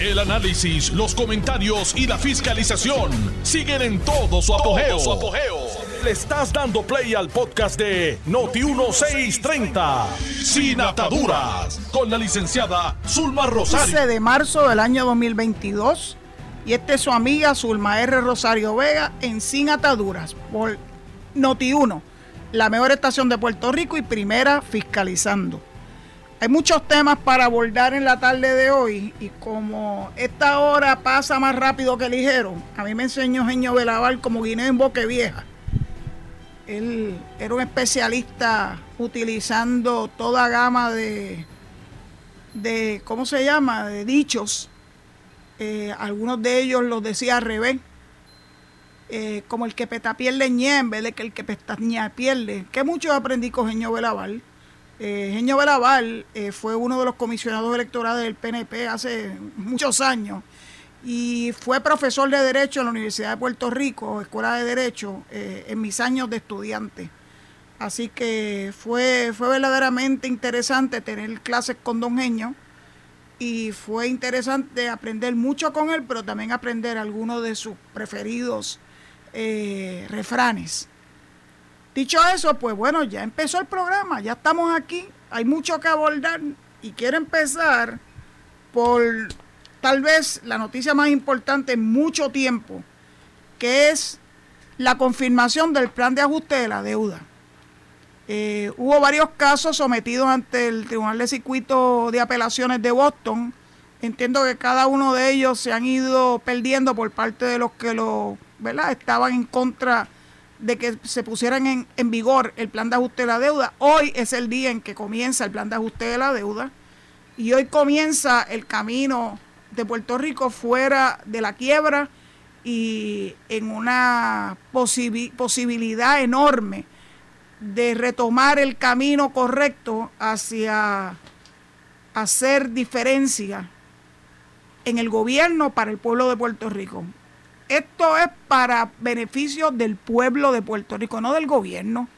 El análisis, los comentarios y la fiscalización siguen en todo su apogeo. Le estás dando play al podcast de Noti1630, Sin Ataduras, con la licenciada Zulma Rosario. 15 de marzo del año 2022. Y esta es su amiga Zulma R. Rosario Vega en Sin Ataduras por Noti1, la mejor estación de Puerto Rico y primera fiscalizando. Hay muchos temas para abordar en la tarde de hoy y como esta hora pasa más rápido que ligero, a mí me enseñó Genio Belaval como guineo en boque vieja. Él era un especialista utilizando toda gama de, de ¿cómo se llama?, de dichos. Eh, algunos de ellos los decía al revés. Eh, como el que peta pierde ñe en vez de que el que pestaña pierde. Que mucho aprendí con Genio Belaval. Eh, Genio Belaval eh, fue uno de los comisionados electorales del PNP hace muchos años y fue profesor de Derecho en la Universidad de Puerto Rico, Escuela de Derecho, eh, en mis años de estudiante. Así que fue, fue verdaderamente interesante tener clases con Don Genio y fue interesante aprender mucho con él, pero también aprender algunos de sus preferidos refranes. Dicho eso, pues bueno, ya empezó el programa, ya estamos aquí, hay mucho que abordar y quiero empezar por tal vez la noticia más importante en mucho tiempo, que es la confirmación del plan de ajuste de la deuda. Eh, hubo varios casos sometidos ante el Tribunal de Circuito de Apelaciones de Boston. Entiendo que cada uno de ellos se han ido perdiendo por parte de los que lo, ¿verdad? estaban en contra de que se pusieran en, en, vigor el plan de ajuste de la deuda. Hoy es el día en que comienza el plan de ajuste de la deuda y hoy comienza el camino de Puerto Rico fuera de la quiebra y en una posibilidad enorme de retomar el camino correcto hacia hacer diferencia en el gobierno para el pueblo de Puerto Rico. Esto es para beneficio del pueblo de Puerto Rico, no del gobierno.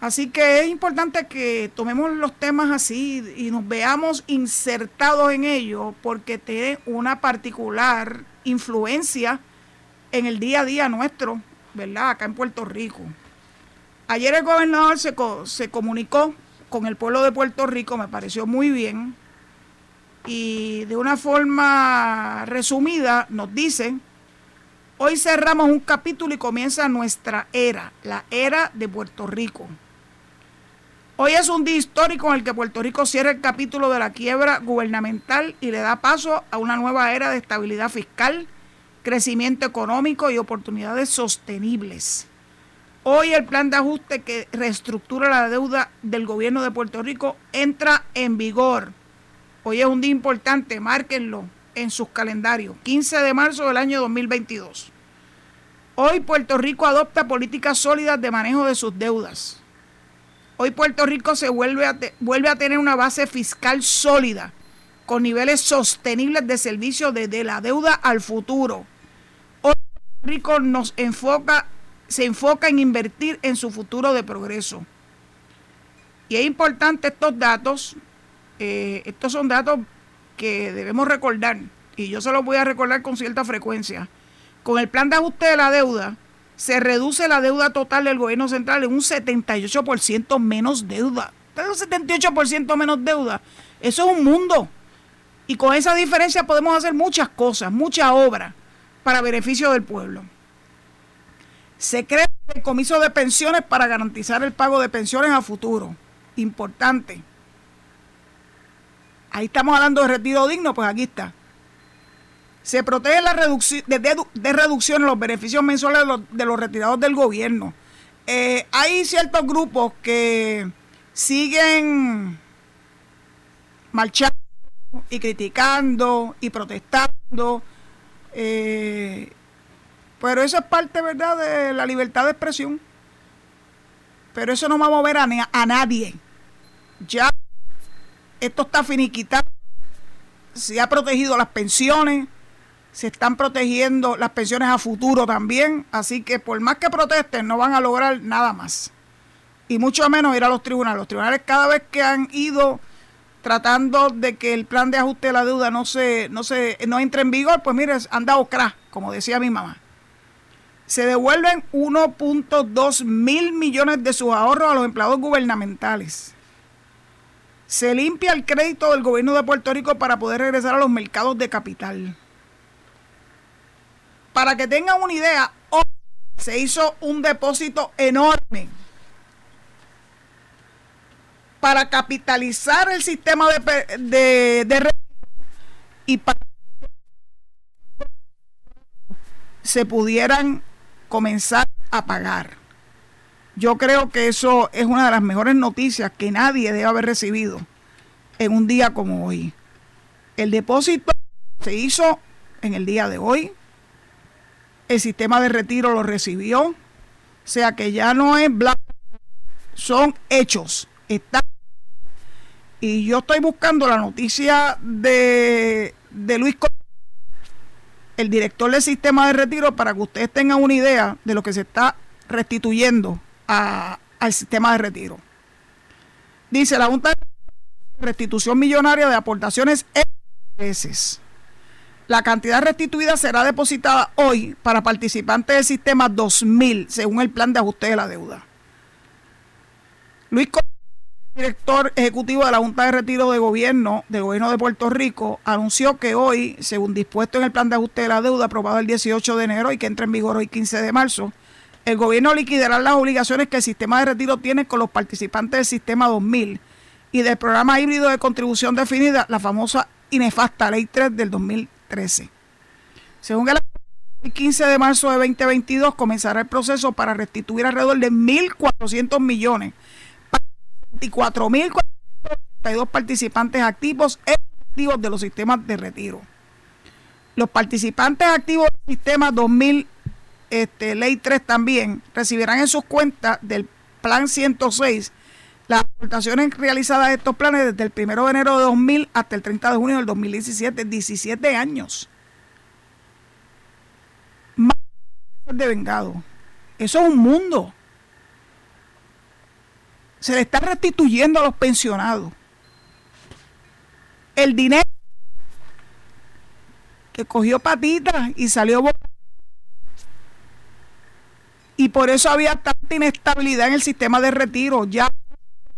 Así que es importante que tomemos los temas así y nos veamos insertados en ellos porque tiene una particular influencia en el día a día nuestro, ¿verdad? Acá en Puerto Rico. Ayer el gobernador se, se comunicó con el pueblo de Puerto Rico, me pareció muy bien, y de una forma resumida nos dice, hoy cerramos un capítulo y comienza nuestra era, la era de Puerto Rico. Hoy es un día histórico en el que Puerto Rico cierra el capítulo de la quiebra gubernamental y le da paso a una nueva era de estabilidad fiscal, crecimiento económico y oportunidades sostenibles. Hoy el plan de ajuste que reestructura la deuda del gobierno de Puerto Rico entra en vigor Hoy es un día importante, márquenlo en sus calendarios, 15 de marzo del año 2022. Hoy Puerto Rico adopta políticas sólidas de manejo de sus deudas. Hoy Puerto Rico se vuelve a, vuelve a tener una base fiscal sólida, con niveles sostenibles de servicio desde la deuda al futuro. Hoy Puerto Rico nos enfoca, se enfoca en invertir en su futuro de progreso. Y es importante estos datos eh, estos son datos que debemos recordar y yo se los voy a recordar con cierta frecuencia. Con el plan de ajuste de la deuda, se reduce la deuda total del gobierno central en un 78% menos deuda. Un 78% menos deuda. Eso es un mundo. Y con esa diferencia podemos hacer muchas cosas, mucha obra para beneficio del pueblo. Se crea el comiso de pensiones para garantizar el pago de pensiones a futuro. Importante. Ahí estamos hablando de retiro digno, pues aquí está. Se protege la reducción de, reducción en los beneficios mensuales de los, retirados del gobierno. Eh, hay ciertos grupos que siguen marchando y criticando y protestando. Eh, pero eso es parte, ¿verdad?, de la libertad de expresión. Pero eso no va a mover a, a nadie. Ya esto está finiquitado, se ha protegido las pensiones, se están protegiendo las pensiones a futuro también, así que por más que protesten no van a lograr nada más. Y mucho menos ir a los tribunales. Los tribunales cada vez que han ido tratando de que el plan de ajuste de la deuda no se, no se, no entre en vigor, pues mire, han dado crack, como decía mi mamá. Se devuelven 1.2 mil millones de sus ahorros a los empleados gubernamentales. Se limpia el crédito del gobierno de Puerto Rico para poder regresar a los mercados de capital. Para que tengan una idea, hoy se hizo un depósito enorme para capitalizar el sistema de, de, de y para se pudieran comenzar a pagar. Yo creo que eso es una de las mejores noticias que nadie debe haber recibido en un día como hoy. El depósito se hizo en el día de hoy. El sistema de retiro lo recibió. O sea que ya no es blanco, son hechos. Está y yo estoy buscando la noticia de, de Luis el director del sistema de retiro, para que ustedes tengan una idea de lo que se está restituyendo al sistema de retiro. Dice la Junta de Restitución Millonaria de Aportaciones veces. La cantidad restituida será depositada hoy para participantes del sistema 2000, según el plan de ajuste de la deuda. Luis director ejecutivo de la Junta de Retiro de Gobierno del Gobierno de Puerto Rico anunció que hoy, según dispuesto en el plan de ajuste de la deuda aprobado el 18 de enero y que entra en vigor hoy 15 de marzo, el gobierno liquidará las obligaciones que el sistema de retiro tiene con los participantes del sistema 2000 y del programa híbrido de contribución definida, la famosa y nefasta Ley 3 del 2013. Según el 15 de marzo de 2022 comenzará el proceso para restituir alrededor de 1.400 millones 24.482 participantes activos e activos de los sistemas de retiro. Los participantes activos del sistema 2000, este, ley 3 también, recibirán en sus cuentas del plan 106 las aportaciones realizadas de estos planes desde el 1 de enero de 2000 hasta el 30 de junio del 2017, 17 años. Más de vengado. Eso es un mundo se le está restituyendo a los pensionados. El dinero que cogió patitas y salió y por eso había tanta inestabilidad en el sistema de retiro. Ya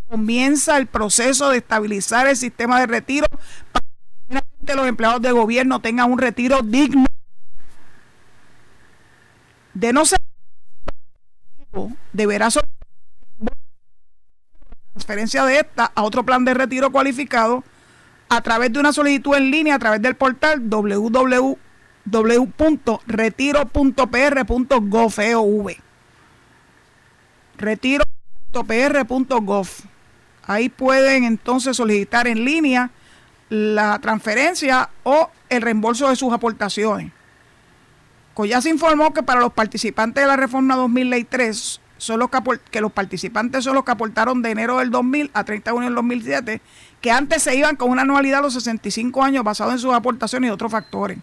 comienza el proceso de estabilizar el sistema de retiro para que los empleados de gobierno tengan un retiro digno. De no ser deberá transferencia de esta a otro plan de retiro cualificado a través de una solicitud en línea a través del portal www.retiro.pr.gov. Retiro.pr.gov. Ahí pueden entonces solicitar en línea la transferencia o el reembolso de sus aportaciones. ya se informó que para los participantes de la reforma 2003 son los que, los participantes son los que aportaron de enero del 2000 a 30 de junio del 2007, que antes se iban con una anualidad a los 65 años basado en sus aportaciones y otros factores.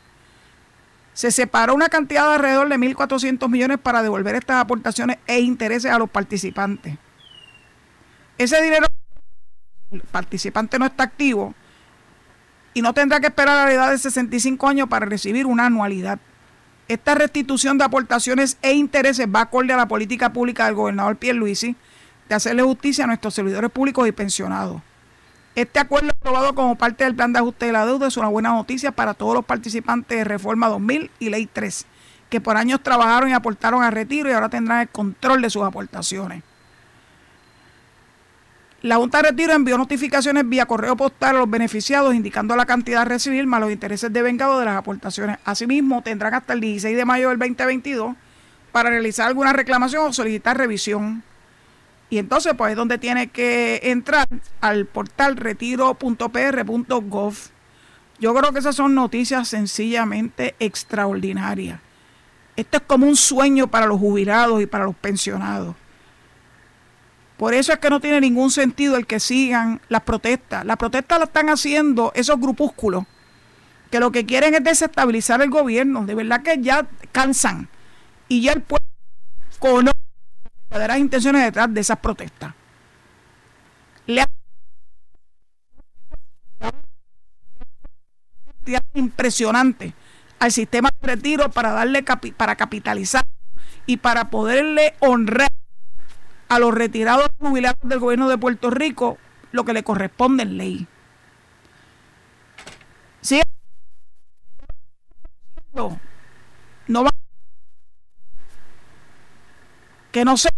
Se separó una cantidad de alrededor de 1.400 millones para devolver estas aportaciones e intereses a los participantes. Ese dinero, el participante no está activo y no tendrá que esperar a la edad de 65 años para recibir una anualidad. Esta restitución de aportaciones e intereses va acorde a la política pública del gobernador Pierluisi de hacerle justicia a nuestros servidores públicos y pensionados. Este acuerdo aprobado como parte del plan de ajuste de la deuda es una buena noticia para todos los participantes de Reforma 2000 y Ley 3, que por años trabajaron y aportaron a retiro y ahora tendrán el control de sus aportaciones. La Junta de Retiro envió notificaciones vía correo postal a los beneficiados indicando la cantidad a recibir más los intereses de vengado de las aportaciones. Asimismo, tendrán hasta el 16 de mayo del 2022 para realizar alguna reclamación o solicitar revisión. Y entonces, pues es donde tiene que entrar al portal retiro.pr.gov. Yo creo que esas son noticias sencillamente extraordinarias. Esto es como un sueño para los jubilados y para los pensionados. Por eso es que no tiene ningún sentido el que sigan las protestas. Las protestas las están haciendo esos grupúsculos que lo que quieren es desestabilizar el gobierno. De verdad que ya cansan. Y ya el pueblo conoce verdaderas intenciones detrás de esas protestas. cantidades impresionantes al sistema de retiro para darle para capitalizar y para poderle honrar a los retirados jubilados del gobierno de Puerto Rico lo que le corresponde en ley. ¿Sí? No va que no se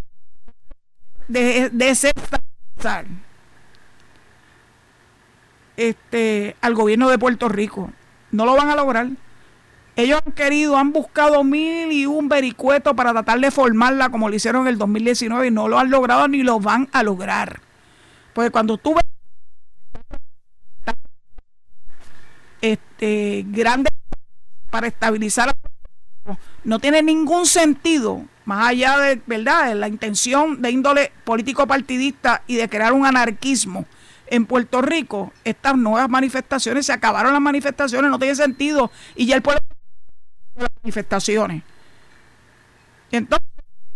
de, de este, al gobierno de Puerto Rico. No lo van a lograr. Ellos han querido, han buscado mil y un vericueto para tratar de formarla como lo hicieron en el 2019 y no lo han logrado ni lo van a lograr. Porque cuando tú ves este, grandes para estabilizar no tiene ningún sentido más allá de verdad la intención de índole político partidista y de crear un anarquismo en Puerto Rico estas nuevas manifestaciones se acabaron las manifestaciones no tiene sentido y ya el pueblo las manifestaciones. Entonces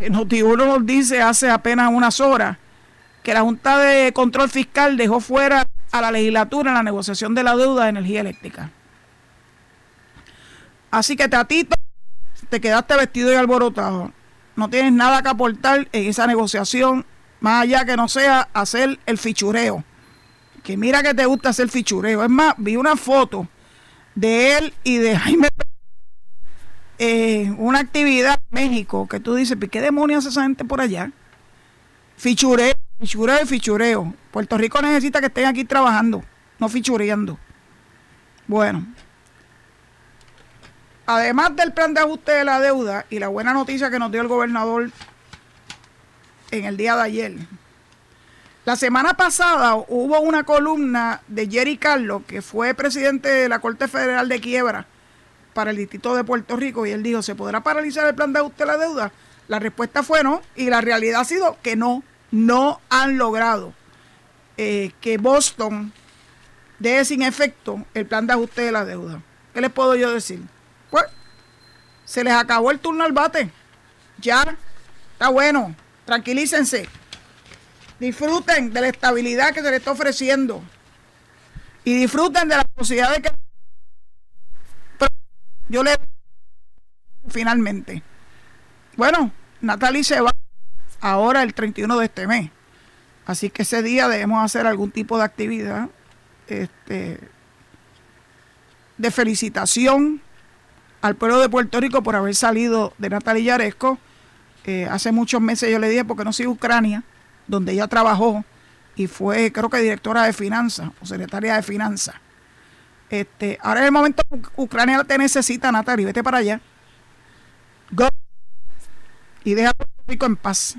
Notiuno nos dice hace apenas unas horas que la Junta de Control Fiscal dejó fuera a la legislatura en la negociación de la deuda de energía eléctrica. Así que Tatito te quedaste vestido y alborotado no tienes nada que aportar en esa negociación, más allá que no sea hacer el fichureo. Que mira que te gusta hacer fichureo. Es más, vi una foto de él y de Jaime eh, una actividad en México que tú dices, ¿qué demonios hace esa gente por allá? Fichureo, fichureo y fichureo. Puerto Rico necesita que estén aquí trabajando, no fichureando. Bueno, además del plan de ajuste de la deuda y la buena noticia que nos dio el gobernador en el día de ayer, la semana pasada hubo una columna de Jerry Carlos, que fue presidente de la Corte Federal de Quiebra para el Distrito de Puerto Rico, y él dijo, ¿se podrá paralizar el plan de ajuste de la deuda? La respuesta fue no, y la realidad ha sido que no, no han logrado eh, que Boston deje sin efecto el plan de ajuste de la deuda. ¿Qué les puedo yo decir? Pues se les acabó el turno al bate. Ya, está bueno, tranquilícense. Disfruten de la estabilidad que se les está ofreciendo. Y disfruten de la posibilidad de que yo le finalmente. Bueno, Natalie se va ahora el 31 de este mes. Así que ese día debemos hacer algún tipo de actividad este, de felicitación al pueblo de Puerto Rico por haber salido de Natalia Yaresco. Eh, hace muchos meses yo le dije, porque no soy Ucrania, donde ella trabajó y fue, creo que directora de finanzas o secretaria de finanzas. Este, ahora es el momento Ucrania te necesita, Natalia, vete para allá. Go. Y deja a Puerto Rico en paz.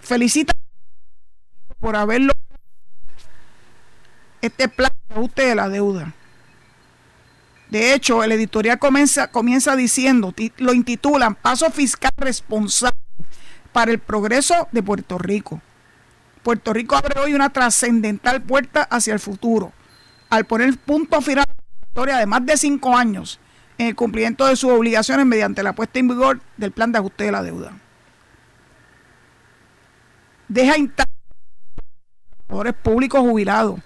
Felicita por haberlo este plan de ajuste de la deuda. De hecho, el editorial comienza, comienza diciendo, lo intitulan Paso Fiscal Responsable para el Progreso de Puerto Rico. Puerto Rico abre hoy una trascendental puerta hacia el futuro, al poner punto final a la historia de más de cinco años en el cumplimiento de sus obligaciones mediante la puesta en vigor del plan de ajuste de la deuda. Deja intactos los públicos jubilados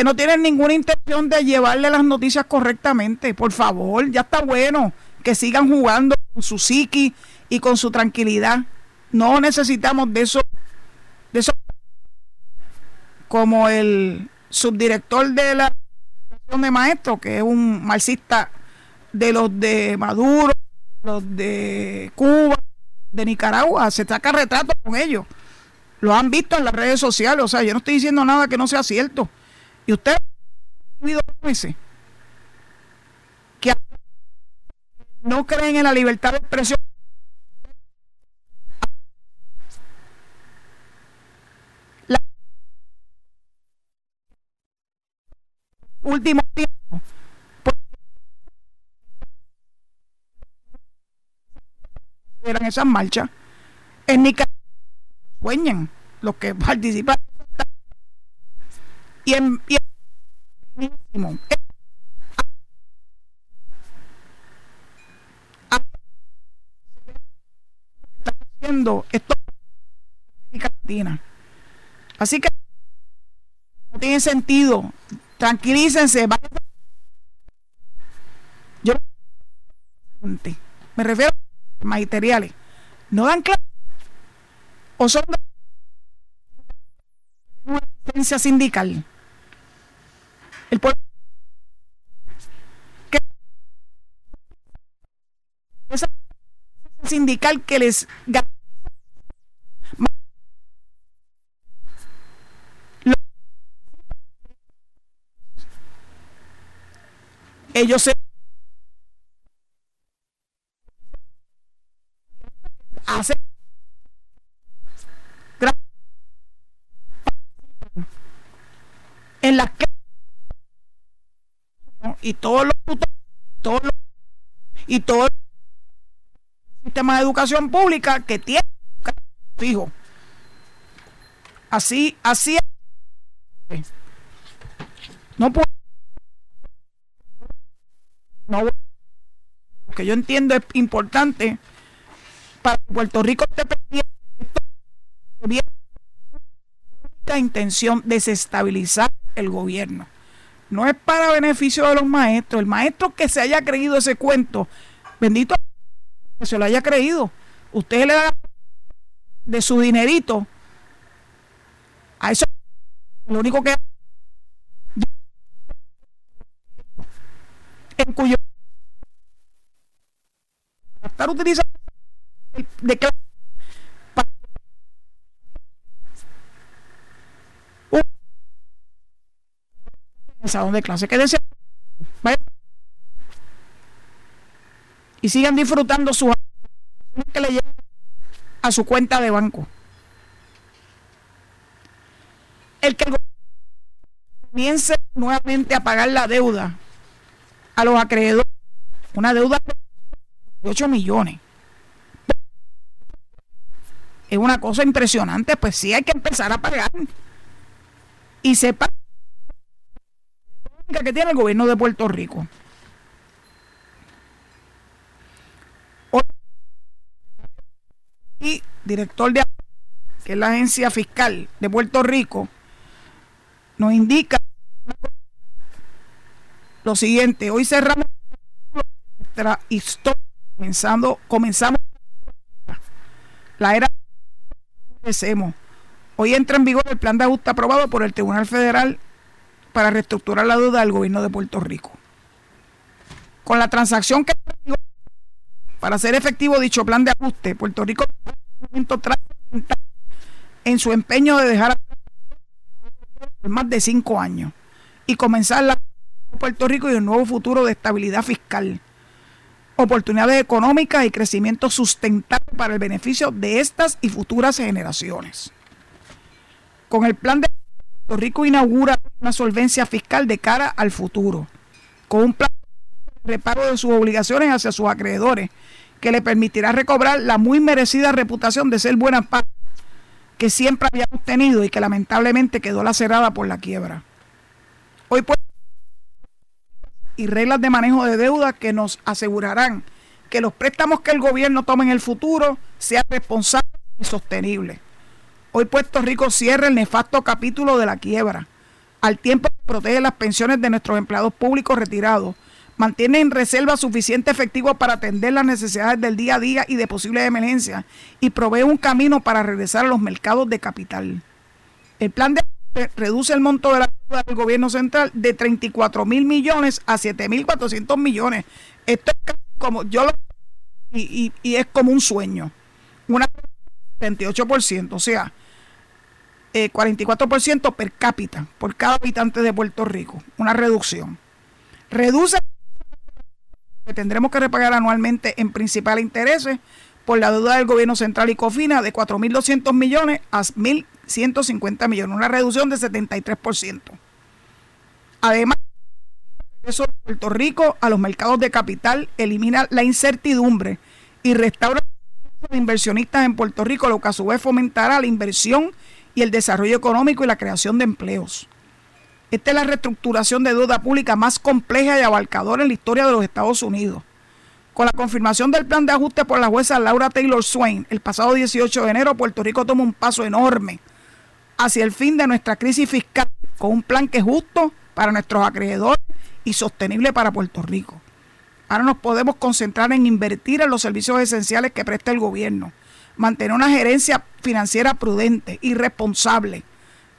que no tienen ninguna intención de llevarle las noticias correctamente. Por favor, ya está bueno que sigan jugando con su psiqui y con su tranquilidad. No necesitamos de eso, de eso como el subdirector de la de maestros, que es un marxista de los de Maduro, los de Cuba, de Nicaragua, se saca retrato con ellos. Lo han visto en las redes sociales, o sea, yo no estoy diciendo nada que no sea cierto. Y usted ese que no creen en la libertad de expresión. Último tiempo eran esas marchas en Nicaragua sueñan los que participan y en, buenísimo. Están haciendo esto en América Latina. Así que no tiene sentido. Tranquilícense. Yo me refiero a materiales. No dan clase o son una licencia sindical. El pueblo. Sindical que les ellos se hacen en las que y todos los todos los, y todo el sistema de educación pública que tiene fijo así así no puedo no lo que yo entiendo es importante para que Puerto Rico esté pendiente de que intención desestabilizar el gobierno. No es para beneficio de los maestros. El maestro que se haya creído ese cuento, bendito que se lo haya creído. Usted le da de su dinerito a eso. Lo único que en cuyo estar utilizando de salón de clase. Quédense. Y sigan disfrutando su que le lleven a su cuenta de banco. El que comience nuevamente a pagar la deuda a los acreedores, una deuda de 8 millones. Es una cosa impresionante, pues sí hay que empezar a pagar. Y sepa que tiene el gobierno de Puerto Rico. Y director de que la agencia fiscal de Puerto Rico, nos indica lo siguiente, hoy cerramos nuestra historia, comenzando, comenzamos la era que Hoy entra en vigor el plan de ajuste aprobado por el Tribunal Federal para reestructurar la deuda del gobierno de Puerto Rico. Con la transacción que para hacer efectivo dicho plan de ajuste, Puerto Rico en su empeño de dejar por más de cinco años y comenzar la Puerto Rico y un nuevo futuro de estabilidad fiscal, oportunidades económicas y crecimiento sustentable para el beneficio de estas y futuras generaciones. Con el plan de Puerto Rico inaugura una solvencia fiscal de cara al futuro, con un plan de reparo de sus obligaciones hacia sus acreedores, que le permitirá recobrar la muy merecida reputación de ser buena parte que siempre habíamos tenido y que lamentablemente quedó lacerada por la quiebra. Hoy pues y reglas de manejo de deuda que nos asegurarán que los préstamos que el gobierno tome en el futuro sean responsables y sostenibles. Hoy Puerto Rico cierra el nefasto capítulo de la quiebra, al tiempo que protege las pensiones de nuestros empleados públicos retirados, mantiene en reserva suficiente efectivo para atender las necesidades del día a día y de posibles emergencias y provee un camino para regresar a los mercados de capital. El plan de reduce el monto de la deuda del gobierno central de 34 mil millones a 7 mil 400 millones. Esto es como yo lo y, y, es como un sueño. Una 28%, o sea, 44% eh, per cápita por cada habitante de Puerto Rico, una reducción. Reduce que tendremos que repagar anualmente en principales intereses por la deuda del gobierno central y COFINA de 4.200 millones a 1.150 millones, una reducción de 73%. Además, eso de Puerto Rico a los mercados de capital elimina la incertidumbre y restaura de inversionistas en Puerto Rico, lo que a su vez fomentará la inversión y el desarrollo económico y la creación de empleos. Esta es la reestructuración de deuda pública más compleja y abarcadora en la historia de los Estados Unidos. Con la confirmación del plan de ajuste por la jueza Laura Taylor Swain el pasado 18 de enero, Puerto Rico toma un paso enorme hacia el fin de nuestra crisis fiscal, con un plan que es justo para nuestros acreedores y sostenible para Puerto Rico. Ahora nos podemos concentrar en invertir en los servicios esenciales que presta el gobierno, mantener una gerencia financiera prudente y responsable,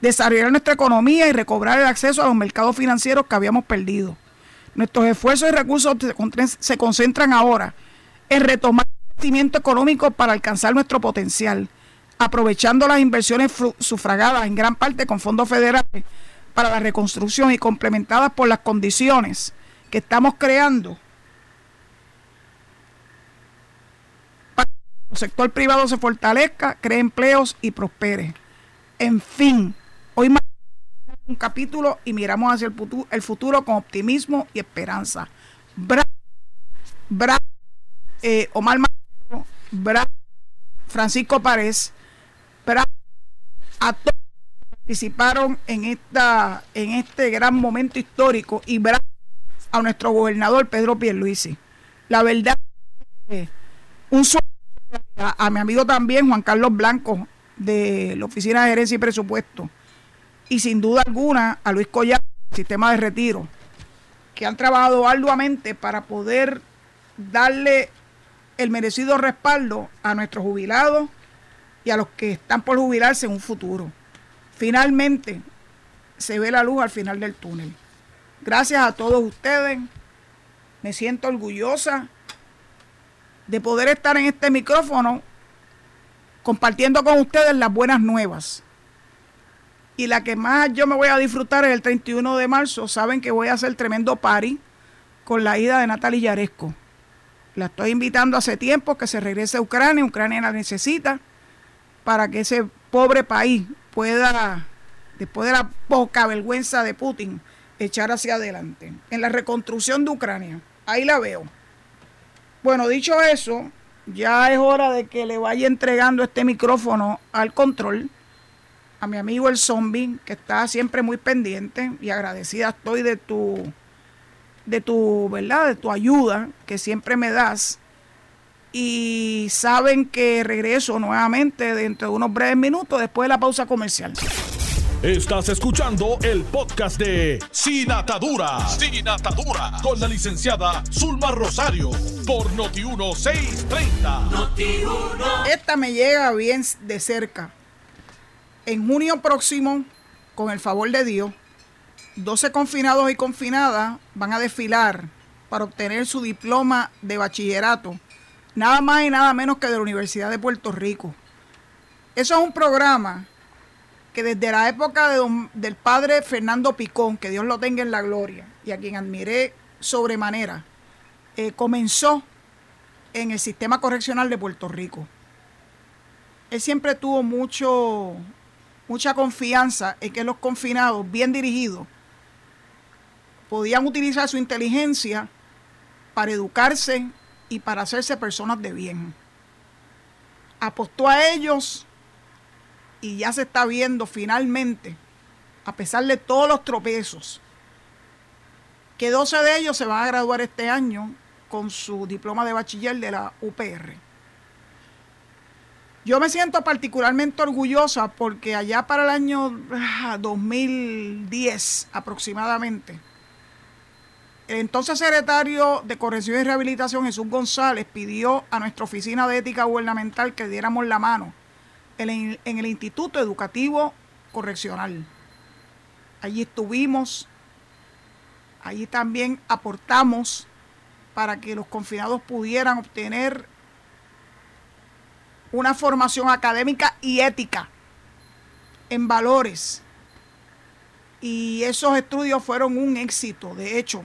desarrollar nuestra economía y recobrar el acceso a los mercados financieros que habíamos perdido. Nuestros esfuerzos y recursos se concentran ahora en retomar el crecimiento económico para alcanzar nuestro potencial, aprovechando las inversiones sufragadas en gran parte con fondos federales para la reconstrucción y complementadas por las condiciones que estamos creando para que el sector privado se fortalezca, cree empleos y prospere. En fin, hoy más un capítulo y miramos hacia el futuro, el futuro con optimismo y esperanza. Bra, bra, eh, Omar Bra, Francisco Párez, bra, a todos que participaron en, esta, en este gran momento histórico y bra, a nuestro gobernador Pedro Pierluisi. La verdad, un sueño a, mi amigo también Juan Carlos Blanco de la Oficina de Gerencia y Presupuesto y sin duda alguna a Luis Collado, el sistema de retiro, que han trabajado arduamente para poder darle el merecido respaldo a nuestros jubilados y a los que están por jubilarse en un futuro. Finalmente se ve la luz al final del túnel. Gracias a todos ustedes. Me siento orgullosa de poder estar en este micrófono compartiendo con ustedes las buenas nuevas. Y la que más yo me voy a disfrutar es el 31 de marzo. Saben que voy a hacer tremendo party con la ida de Natalia Yaresco. La estoy invitando hace tiempo que se regrese a Ucrania. Ucrania la necesita para que ese pobre país pueda, después de la poca vergüenza de Putin, echar hacia adelante. En la reconstrucción de Ucrania. Ahí la veo. Bueno, dicho eso, ya es hora de que le vaya entregando este micrófono al control a mi amigo el zombie, que está siempre muy pendiente y agradecida estoy de tu, de tu, ¿verdad? De tu ayuda que siempre me das. Y saben que regreso nuevamente dentro de unos breves minutos después de la pausa comercial. Estás escuchando el podcast de Sin Atadura. Sin Atadura. Con la licenciada Zulma Rosario. Por Noti1630. Noti Esta me llega bien de cerca en junio próximo, con el favor de Dios, 12 confinados y confinadas van a desfilar para obtener su diploma de bachillerato, nada más y nada menos que de la Universidad de Puerto Rico. Eso es un programa que desde la época del padre Fernando Picón, que Dios lo tenga en la gloria, y a quien admiré sobremanera, eh, comenzó en el sistema correccional de Puerto Rico. Él siempre tuvo mucho mucha confianza en que los confinados, bien dirigidos, podían utilizar su inteligencia para educarse y para hacerse personas de bien. Apostó a ellos y ya se está viendo finalmente, a pesar de todos los tropezos, que 12 de ellos se van a graduar este año con su diploma de bachiller de la UPR. Yo me siento particularmente orgullosa porque allá para el año 2010 ah, aproximadamente, el entonces secretario de Corrección y Rehabilitación, Jesús González, pidió a nuestra oficina de ética gubernamental que diéramos la mano en el Instituto Educativo Correccional. Allí estuvimos, allí también aportamos para que los confinados pudieran obtener una formación académica y ética en valores. Y esos estudios fueron un éxito. De hecho,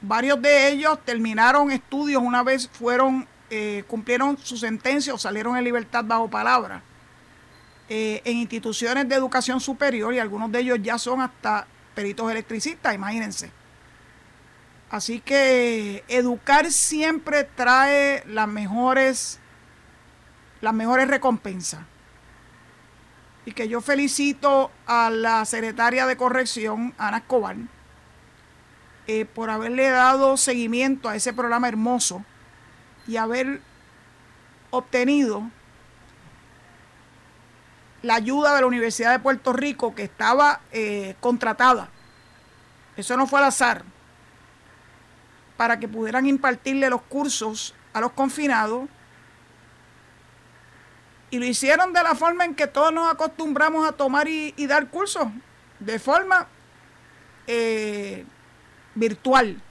varios de ellos terminaron estudios una vez fueron, eh, cumplieron su sentencia o salieron en libertad bajo palabra eh, en instituciones de educación superior y algunos de ellos ya son hasta peritos electricistas, imagínense. Así que educar siempre trae las mejores las mejores recompensas. y que yo felicito a la secretaria de corrección, Ana Escobar, eh, por haberle dado seguimiento a ese programa hermoso y haber obtenido la ayuda de la Universidad de Puerto Rico que estaba eh, contratada. Eso no fue al azar. Para que pudieran impartirle los cursos a los confinados. Y lo hicieron de la forma en que todos nos acostumbramos a tomar y, dar cursos. De forma eh, virtual.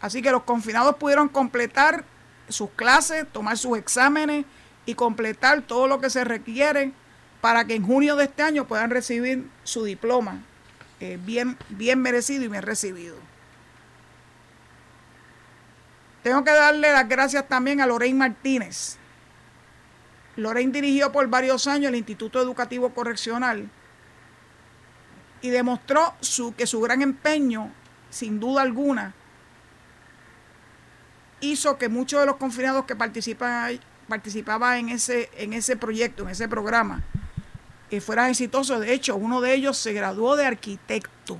Así que los confinados pudieron completar sus clases, tomar sus exámenes y completar todo lo que se requiere para que en junio de este año puedan recibir su diploma eh, bien, bien merecido y bien recibido. Tengo que darle las gracias también a Lorraine Martínez. Lorraine dirigió por varios años el Instituto Educativo Correccional y demostró su, que su gran empeño, sin duda alguna, hizo que muchos de los confinados que participan, participaban en ese, en ese proyecto, en ese programa, que fueran exitosos. De hecho, uno de ellos se graduó de arquitecto.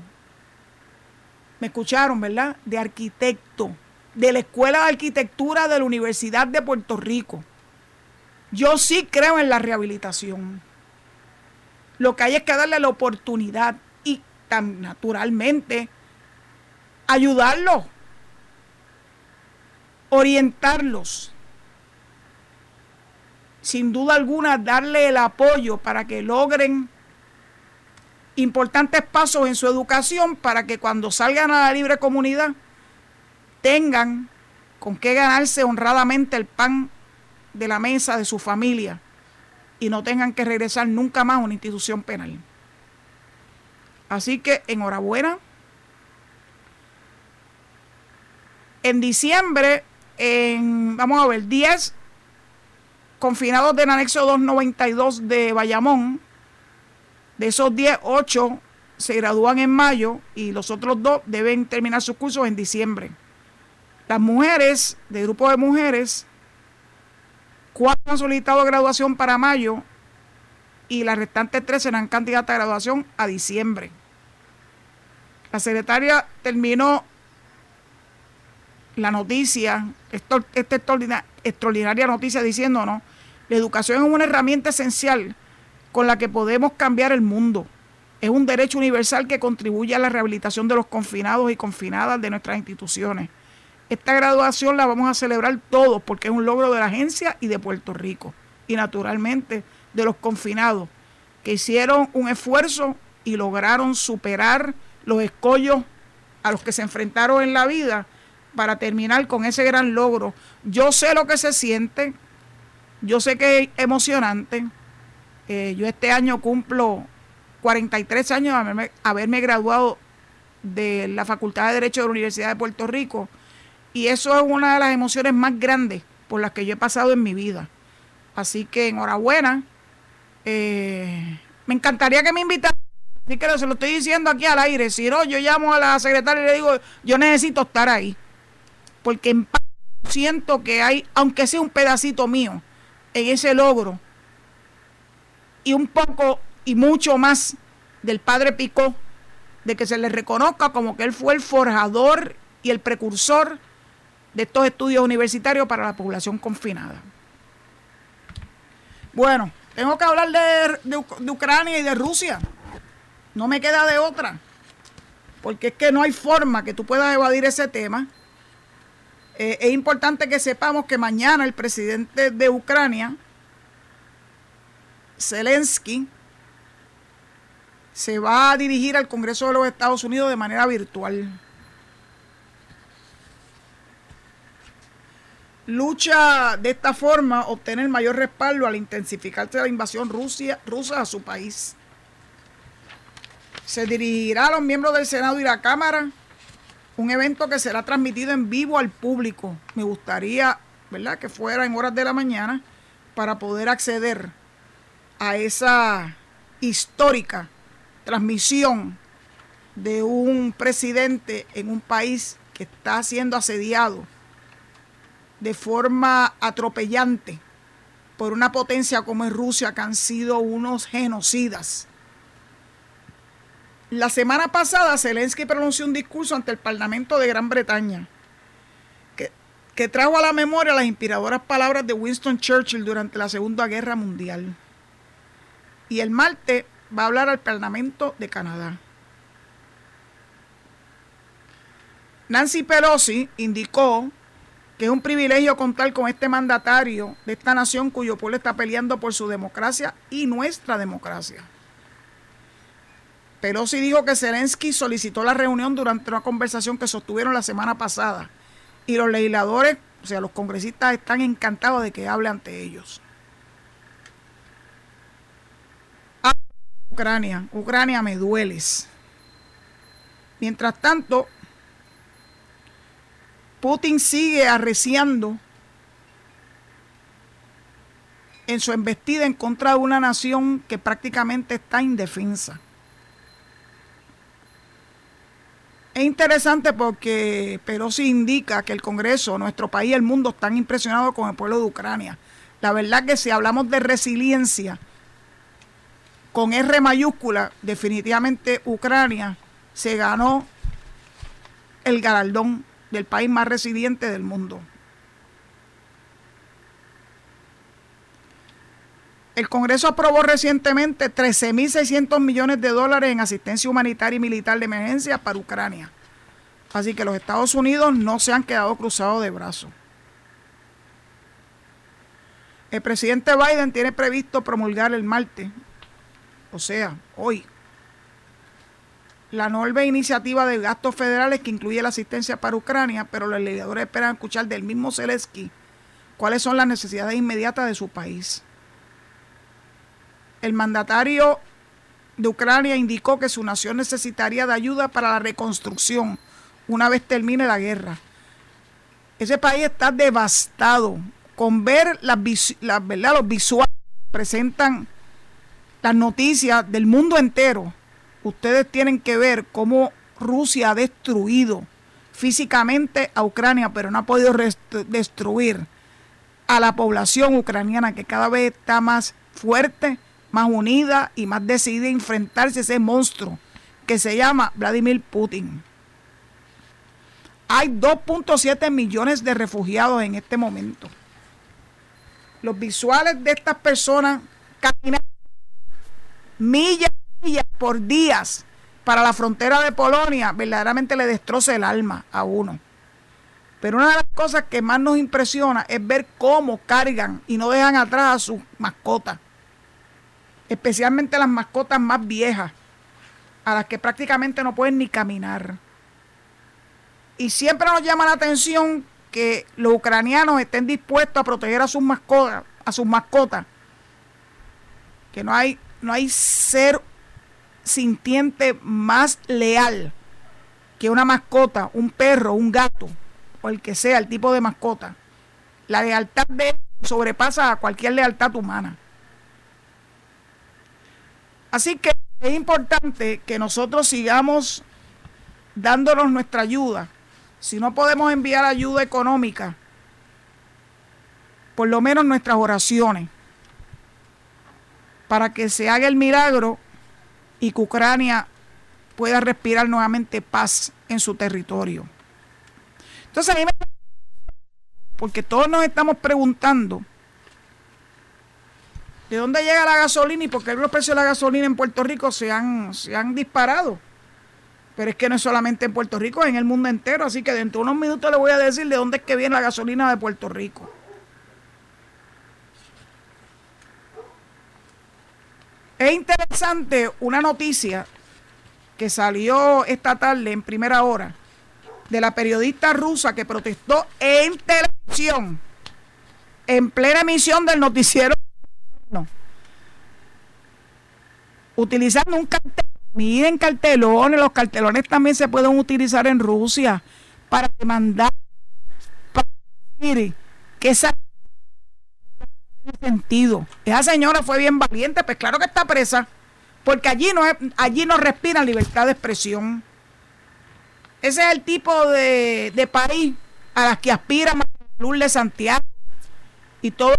Me escucharon, ¿verdad? De arquitecto, de la Escuela de Arquitectura de la Universidad de Puerto Rico. Yo sí creo en la rehabilitación. Lo que hay es que darle la oportunidad y tan naturalmente ayudarlos, orientarlos sin duda alguna darle el apoyo para que logren importantes pasos en su educación para que cuando salgan a la libre comunidad tengan con qué ganarse honradamente el pan de la mesa de su familia y no tengan que regresar nunca más a una institución penal. Así que enhorabuena. En diciembre, en, vamos a ver, 10 confinados del anexo 292 de Bayamón. De esos 10, 8 se gradúan en mayo y los otros dos deben terminar sus cursos en diciembre. Las mujeres, de grupo de mujeres, cuatro han solicitado graduación para mayo y las restantes tres serán candidatas a graduación a diciembre. La secretaria terminó la noticia, esta extraordinaria noticia diciéndonos la educación es una herramienta esencial con la que podemos cambiar el mundo. Es un derecho universal que contribuye a la rehabilitación de los confinados y confinadas de nuestras instituciones. Esta graduación la vamos a celebrar todos porque es un logro de la agencia y de Puerto Rico. Y naturalmente de los confinados que hicieron un esfuerzo y lograron superar los escollos a los que se enfrentaron en la vida para terminar con ese gran logro. Yo sé lo que se siente yo sé que es emocionante. Eh, yo este año cumplo 43 años de haberme, graduado de la Facultad de Derecho de la Universidad de Puerto Rico. Y eso es una de las emociones más grandes por las que yo he pasado en mi vida. Así que enhorabuena. Eh, me encantaría que me invitaran. Así que se lo estoy diciendo aquí al aire. Si no, yo llamo a la secretaria y le digo, yo necesito estar ahí. Porque en siento que hay, aunque sea un pedacito mío, en ese logro y un poco y mucho más del padre Picó, de que se le reconozca como que él fue el forjador y el precursor de estos estudios universitarios para la población confinada. Bueno, tengo que hablar de, Ucrania y de Rusia. No me queda de otra. Porque es que no hay forma que tú puedas evadir ese tema eh, es importante que sepamos que mañana el presidente de Ucrania, Zelensky, se va a dirigir al Congreso de los Estados Unidos de manera virtual. Lucha de esta forma obtener mayor respaldo al intensificarse la invasión rusa a su país. Se dirigirá a los miembros del Senado y la Cámara un evento que será transmitido en vivo al público. Me gustaría, ¿verdad?, que fuera en horas de la mañana para poder acceder a esa histórica transmisión de un presidente en un país que está siendo asediado de forma atropellante por una potencia como es Rusia, que han sido unos genocidas. La semana pasada Zelensky pronunció un discurso ante el Parlamento de Gran Bretaña que, trajo a la memoria las inspiradoras palabras de Winston Churchill durante la Segunda Guerra Mundial. Y el martes va a hablar al Parlamento de Canadá. Nancy Pelosi indicó que es un privilegio contar con este mandatario de esta nación cuyo pueblo está peleando por su democracia y nuestra democracia. Pelosi dijo que Zelensky solicitó la reunión durante una conversación que sostuvieron la semana pasada y los legisladores, o sea, los congresistas están encantados de que hable ante ellos. Ucrania, Ucrania me dueles. Mientras tanto, Putin sigue arreciando en su embestida en contra de una nación que prácticamente está indefensa. Es interesante porque Pelosi indica que el Congreso, nuestro país, el mundo están impresionados con el pueblo de Ucrania. La verdad que si hablamos de resiliencia, con R mayúscula, definitivamente Ucrania se ganó el galardón del país más resiliente del mundo. El Congreso aprobó recientemente 13.600 millones de dólares en asistencia humanitaria y militar de emergencia para Ucrania. Así que los Estados Unidos no se han quedado cruzados de brazos. El presidente Biden tiene previsto promulgar el martes, o sea, hoy, la nueva iniciativa de gastos federales que incluye la asistencia para Ucrania, pero los legisladores esperan escuchar del mismo Zelensky cuáles son las necesidades inmediatas de su país. El mandatario de Ucrania indicó que su nación necesitaría de ayuda para la reconstrucción una vez termine la guerra. Ese país está devastado. Con ver los visuales que presentan las noticias del mundo entero ustedes tienen que ver cómo Rusia ha destruido físicamente a Ucrania, pero no ha podido destruir a la población ucraniana que cada vez está más fuerte, más unida y más decidida a enfrentarse a ese monstruo que se llama Vladimir Putin. Hay 2.7 millones de refugiados en este momento. Los visuales de estas personas caminando millas por días para la frontera de Polonia, verdaderamente le destroza el alma a uno. Pero una de las cosas que más nos impresiona es ver cómo cargan y no dejan atrás a sus mascotas. Especialmente las mascotas más viejas, a las que prácticamente no pueden ni caminar. Y siempre nos llama la atención que los ucranianos estén dispuestos a proteger a sus mascotas, a sus mascotas. Que no hay, no hay ser sintiente más leal que una mascota, un perro, un gato, o el que sea el tipo de mascota. La lealtad de sobrepasa a cualquier lealtad humana. Así que es importante que nosotros sigamos dándonos nuestra ayuda. Si no podemos enviar ayuda económica, por lo menos nuestras oraciones, para que se haga el milagro y que Ucrania pueda respirar nuevamente paz en su territorio. Entonces a mí me... Porque todos nos estamos preguntando de dónde llega la gasolina y por qué los precios de la gasolina en Puerto Rico se han, se han disparado. Pero es que no es solamente en Puerto Rico, es en el mundo entero. Así que dentro de unos minutos le voy a decir de dónde es que viene la gasolina de Puerto Rico. Es interesante una noticia que salió esta tarde en primera hora de la periodista rusa que protestó en televisión, en plena emisión del noticiero, utilizando un cartel. Miren cartelones, los cartelones también se pueden utilizar en Rusia para demandar, para decir que esa sentido. Esa señora fue bien valiente, pues claro que está presa, porque allí no, allí no respira libertad de expresión. Ese es el tipo de, de país a las que aspira Luz de Santiago y todo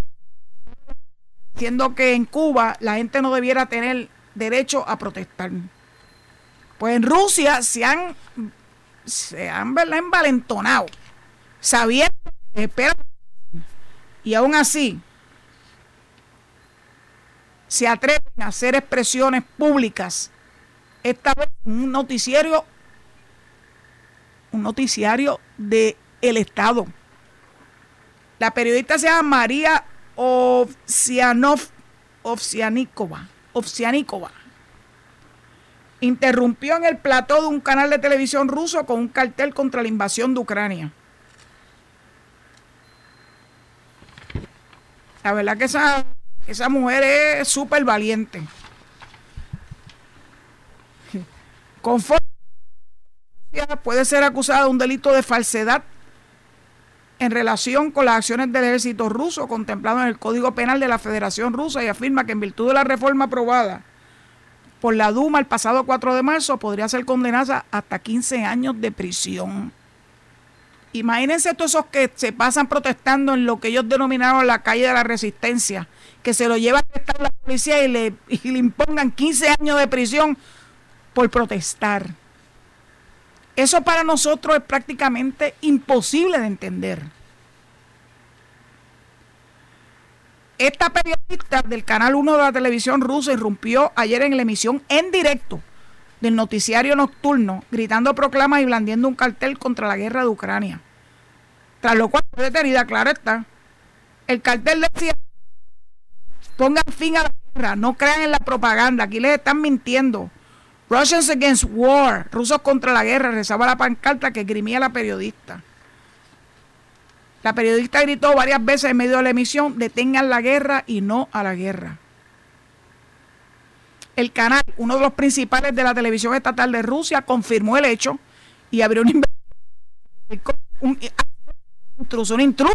diciendo que en Cuba la gente no debiera tener derecho a protestar. Pues en Rusia se han, se han envalentonado, sabiendo que esperan. Y aún así, se atreven a hacer expresiones públicas, esta vez un noticiario, un noticiario el Estado. La periodista se llama María Ovsianov, Ovsianikova, Ovsianikova. Interrumpió en el plató de un canal de televisión ruso con un cartel contra la invasión de Ucrania. La verdad que esa, esa mujer es súper valiente. Conforme puede ser acusada de un delito de falsedad en relación con las acciones del ejército ruso contemplado en el Código Penal de la Federación Rusa y afirma que en virtud de la reforma aprobada por la Duma el pasado 4 de marzo podría ser condenada hasta 15 años de prisión. Imagínense todos esos que se pasan protestando en lo que ellos denominaron la calle de la resistencia, que se lo lleva a la policía y le, y le impongan 15 años de prisión por protestar. Eso para nosotros es prácticamente imposible de entender. Esta periodista del Canal 1 de la televisión rusa irrumpió ayer en la emisión en directo del noticiario nocturno, gritando proclamas y blandiendo un cartel contra la guerra de Ucrania. Tras lo cual fue detenida, claro está. El cartel decía, pongan fin a la guerra, no crean en la propaganda, aquí les están mintiendo. Russians Against War, rusos contra la guerra, rezaba la pancarta que grimía la periodista. La periodista gritó varias veces en medio de la emisión, detengan la guerra y no a la guerra. El canal, uno de los principales de la televisión estatal de Rusia, confirmó el hecho y abrió un un, intruso, un intruso.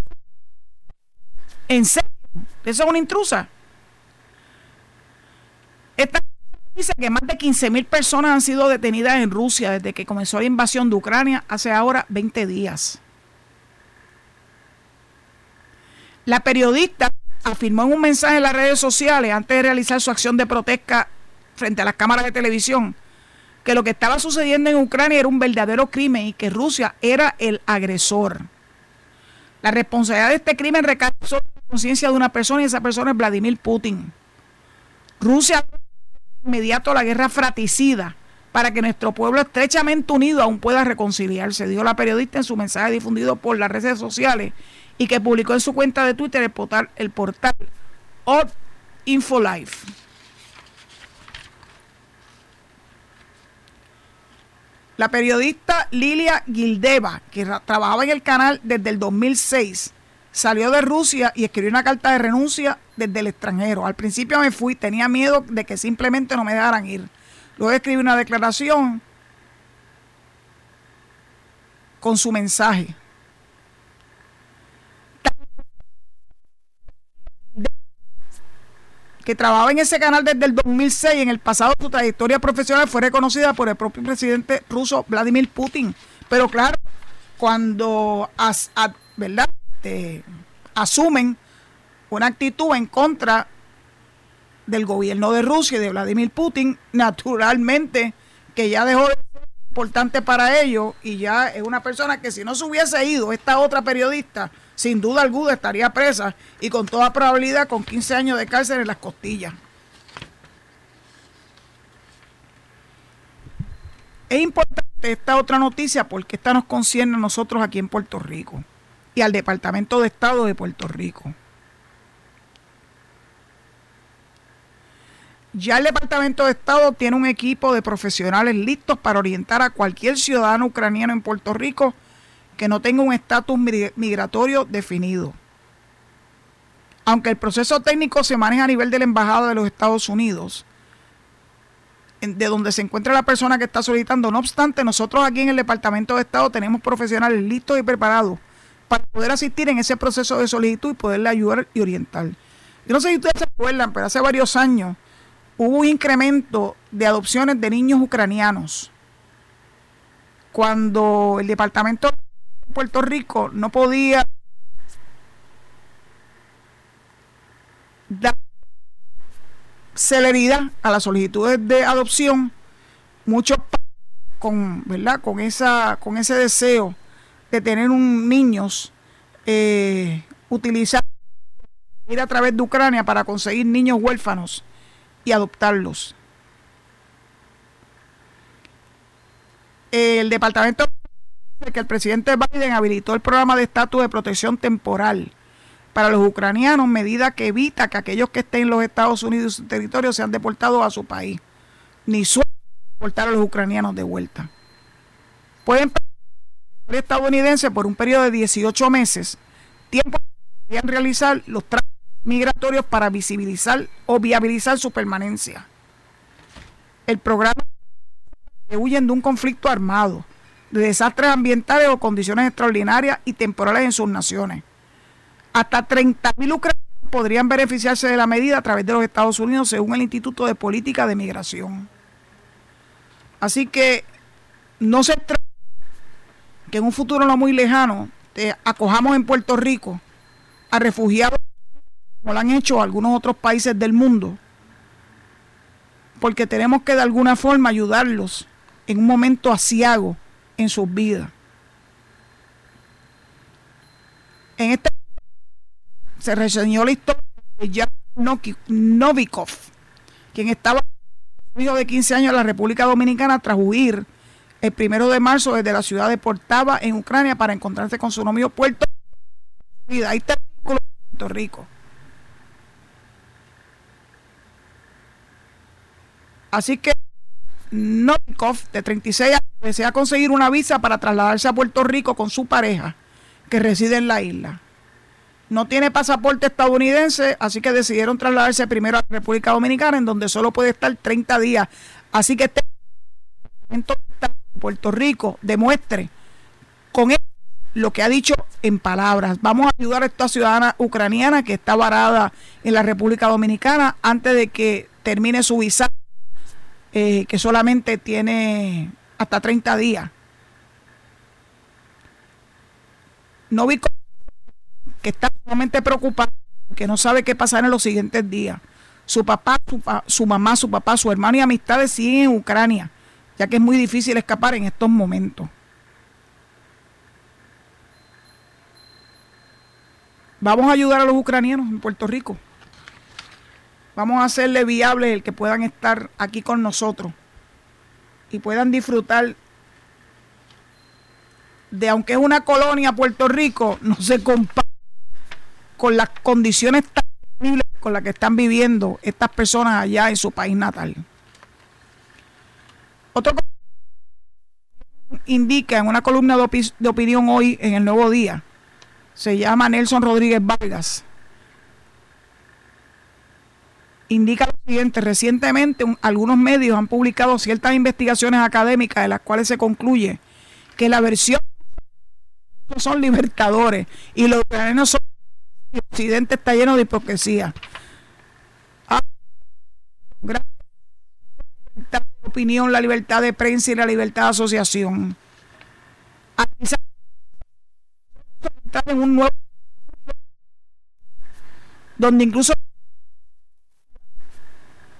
¿En serio? ¿Eso es una intrusa? Esta dice que más de 15.000 personas han sido detenidas en Rusia desde que comenzó la invasión de Ucrania hace ahora 20 días. La periodista afirmó en un mensaje en las redes sociales antes de realizar su acción de protesta frente a las cámaras de televisión que lo que estaba sucediendo en Ucrania era un verdadero crimen y que Rusia era el agresor. La responsabilidad de este crimen recae sobre la conciencia de una persona y esa persona es Vladimir Putin. Rusia inmediato la guerra fratricida para que nuestro pueblo estrechamente unido aún pueda reconciliarse, dijo la periodista en su mensaje difundido por las redes sociales y que publicó en su cuenta de Twitter el portal, el portal Infolife. La periodista Lilia Gildeva, que trabajaba en el canal desde el 2006, salió de Rusia y escribió una carta de renuncia desde el extranjero. Al principio me fui, tenía miedo de que simplemente no me dejaran ir. Luego escribí una declaración con su mensaje. que trabajaba en ese canal desde el 2006. En el pasado su trayectoria profesional fue reconocida por el propio presidente ruso Vladimir Putin. Pero claro, cuando ¿verdad? Este, asumen una actitud en contra del gobierno de Rusia y de Vladimir Putin, naturalmente que ya dejó de ser importante para ellos y ya es una persona que si no se hubiese ido, esta otra periodista, sin duda alguna estaría presa y con toda probabilidad con 15 años de cárcel en las costillas. Es importante esta otra noticia porque esta nos concierne a nosotros aquí en Puerto Rico y al Departamento de Estado de Puerto Rico. Ya el Departamento de Estado tiene un equipo de profesionales listos para orientar a cualquier ciudadano ucraniano en Puerto Rico que no tenga un estatus migratorio definido. Aunque el proceso técnico se maneja a nivel de la Embajada de los Estados Unidos, de donde se encuentra la persona que está solicitando, no obstante, nosotros aquí en el Departamento de Estado tenemos profesionales listos y preparados para poder asistir en ese proceso de solicitud y poderle ayudar y orientar. Yo no sé si ustedes se acuerdan, pero hace varios años hubo un incremento de adopciones de niños ucranianos. Cuando el departamento de Puerto Rico no podía dar celeridad a las solicitudes de adopción, muchos con, ¿verdad? con, esa, con ese deseo de tener un niños, eh, utilizar ir a través de Ucrania para conseguir niños huérfanos y adoptarlos. El departamento dice que el presidente Biden habilitó el programa de estatus de protección temporal para los ucranianos, medida que evita que aquellos que estén en los Estados Unidos y su territorio sean deportados a su país, ni suelen deportar a los ucranianos de vuelta. Pueden estadounidense por un periodo de 18 meses, tiempo que podrían realizar los trámites migratorios para visibilizar o viabilizar su permanencia. El programa que huyen de un conflicto armado, de desastres ambientales o condiciones extraordinarias y temporales en sus naciones. Hasta 30.000 ucranianos podrían beneficiarse de la medida a través de los Estados Unidos, según el Instituto de Política de Migración. Así que no se trata que en un futuro no muy lejano te acojamos en Puerto Rico a refugiados como lo han hecho algunos otros países del mundo, porque tenemos que de alguna forma ayudarlos en un momento asiago en sus vidas. En este se reseñó la historia de Jan Novikov, quien estaba hijo de 15 años en la República Dominicana tras huir el primero de marzo desde la ciudad de Portava en Ucrania para encontrarse con su novio Puerto Rico. Ahí está el Puerto Rico. Así que Novikov, de 36 años, desea conseguir una visa para trasladarse a Puerto Rico con su pareja, que reside en la isla. No tiene pasaporte estadounidense, así que decidieron trasladarse primero a la República Dominicana, en donde solo puede estar 30 días. Así que este Puerto Rico demuestre con él lo que ha dicho en palabras. Vamos a ayudar a esta ciudadana ucraniana que está varada en la República Dominicana antes de que termine su visa eh, que solamente tiene hasta 30 días. No vi que está sumamente preocupado, que no sabe qué pasar en los siguientes días. Su papá, su, su, mamá, su papá, su hermano y amistades siguen en Ucrania, ya que es muy difícil escapar en estos momentos. Vamos a ayudar a los ucranianos en Puerto Rico. Vamos a hacerle viable el que puedan estar aquí con nosotros y puedan disfrutar de, aunque es una colonia Puerto Rico, no se compara con las condiciones tan terribles con las que están viviendo estas personas allá en su país natal. Otro indica en una columna de, opinión hoy en el Nuevo Día, se llama Nelson Rodríguez Vargas indica lo siguiente, recientemente algunos medios han publicado ciertas investigaciones académicas de las cuales se concluye que la versión son libertadores y los ucranianos son el occidente está lleno de hipocresía. Ah, gracias opinión, la libertad de prensa y la libertad de asociación. en un nuevo donde incluso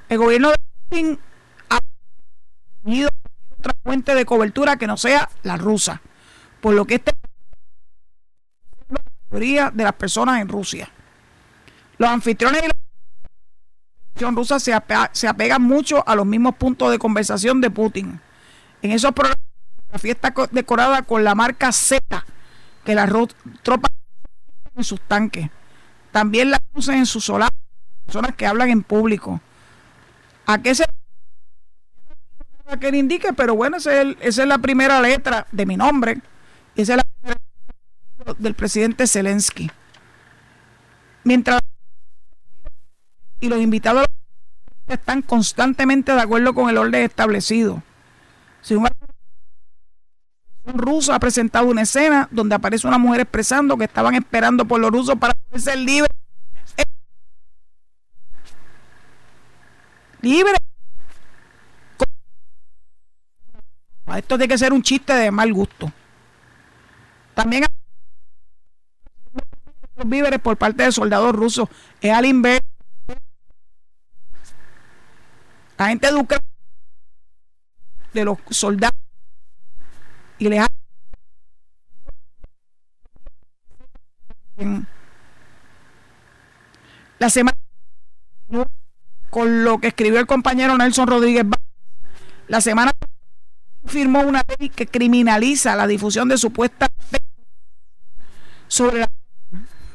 el gobierno de Putin ha tenido otra fuente de cobertura que no sea la rusa, por lo que este la mayoría de las personas en Rusia. Los anfitriones y la rusa se, se apegan mucho a los mismos puntos de conversación de Putin. En esos programas, la fiesta decorada con la marca Z, que las tropas en sus tanques. También la usan en sus solar, personas que hablan en público ¿A qué se que le indique? Pero bueno, esa es, la primera letra de mi nombre. Esa es la primera letra del presidente Zelensky. Mientras y los invitados están constantemente de acuerdo con el orden establecido. Si un, ruso ha presentado una escena donde aparece una mujer expresando que estaban esperando por los rusos para poder ser libres libre. Esto tiene que ser un chiste de mal gusto. También los víveres por parte de soldados rusos. Es al La gente educa de los soldados y les la semana con lo que escribió el compañero Nelson Rodríguez la semana firmó una ley que criminaliza la difusión de supuestas sobre la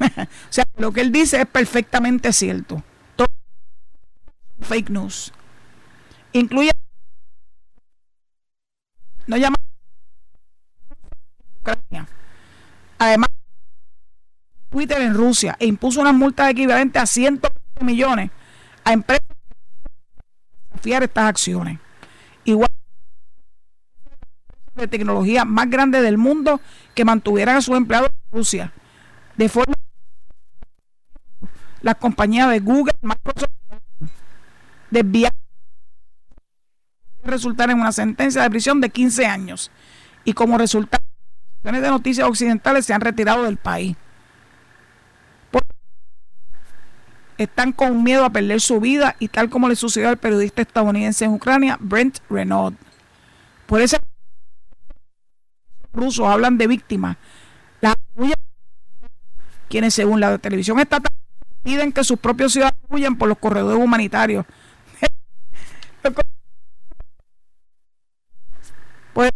o sea, lo que él dice es perfectamente cierto. Todo fake news. Incluye no llama Ucrania. Además, Twitter en Rusia e impuso una multa equivalente a 120 millones a empresas que desafiar estas acciones. Igual de tecnología más grande del mundo que mantuvieran a sus empleados en Rusia. De forma las compañías de Google, Microsoft, desviar resultar en una sentencia de prisión de 15 años. Y como resultado, de noticias occidentales se han retirado del país. están con miedo a perder su vida y tal como le sucedió al periodista estadounidense en Ucrania, Brent Renaud. Por eso rusos hablan de víctimas. Quienes según la televisión estatal piden que sus propios ciudadanos huyan por los corredores humanitarios. pues,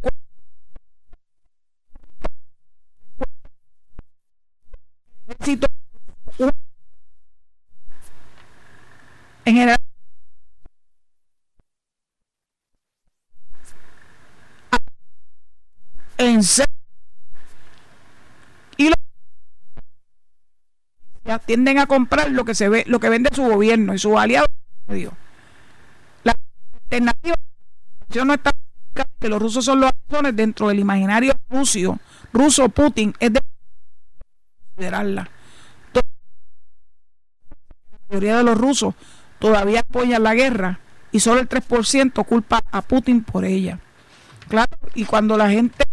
en general en y los tienden a comprar lo que se ve, lo que vende su gobierno y sus aliados La alternativa no está que los rusos son los actores dentro del imaginario ruso, ruso Putin es de considerarla. La mayoría de los rusos todavía apoyan la guerra y solo el 3% culpa a Putin por ella. Claro, y cuando la gente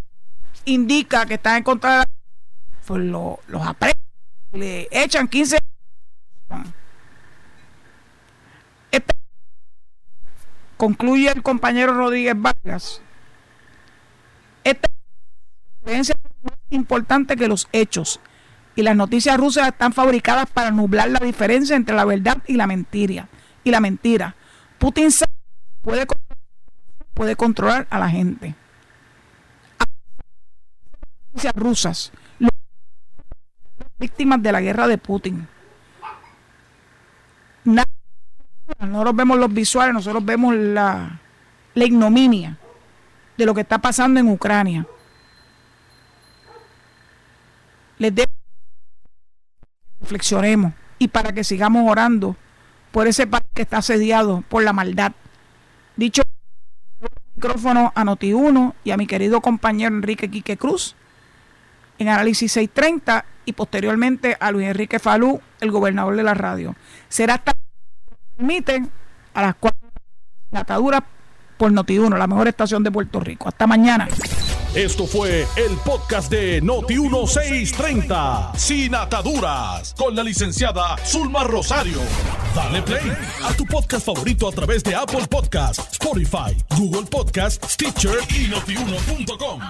indica que está en contra de la pues lo, los aprecian le echan 15 concluye el compañero Rodríguez Vargas. Esta es más importante que los hechos y las noticias rusas están fabricadas para nublar la diferencia entre la verdad y la mentira y la mentira. Putin puede puede controlar a la gente. Noticias rusas víctimas de la guerra de Putin. Nosotros vemos los visuales, nosotros vemos la, ignominia de lo que está pasando en Ucrania. Les debo reflexionemos y para que sigamos orando por ese país que está asediado por la maldad. Dicho micrófono a Noti1 y a mi querido compañero Enrique Quique Cruz en Análisis 630 y posteriormente a Luis Enrique Falú, el gobernador de la radio. Será hasta permiten a las cuatro ataduras por Noti1, la mejor estación de Puerto Rico. Hasta mañana. Esto fue el podcast de Noti1630, sin ataduras, con la licenciada Zulma Rosario. Dale play a tu podcast favorito a través de Apple Podcasts, Spotify, Google Podcasts, Stitcher y notiuno.com.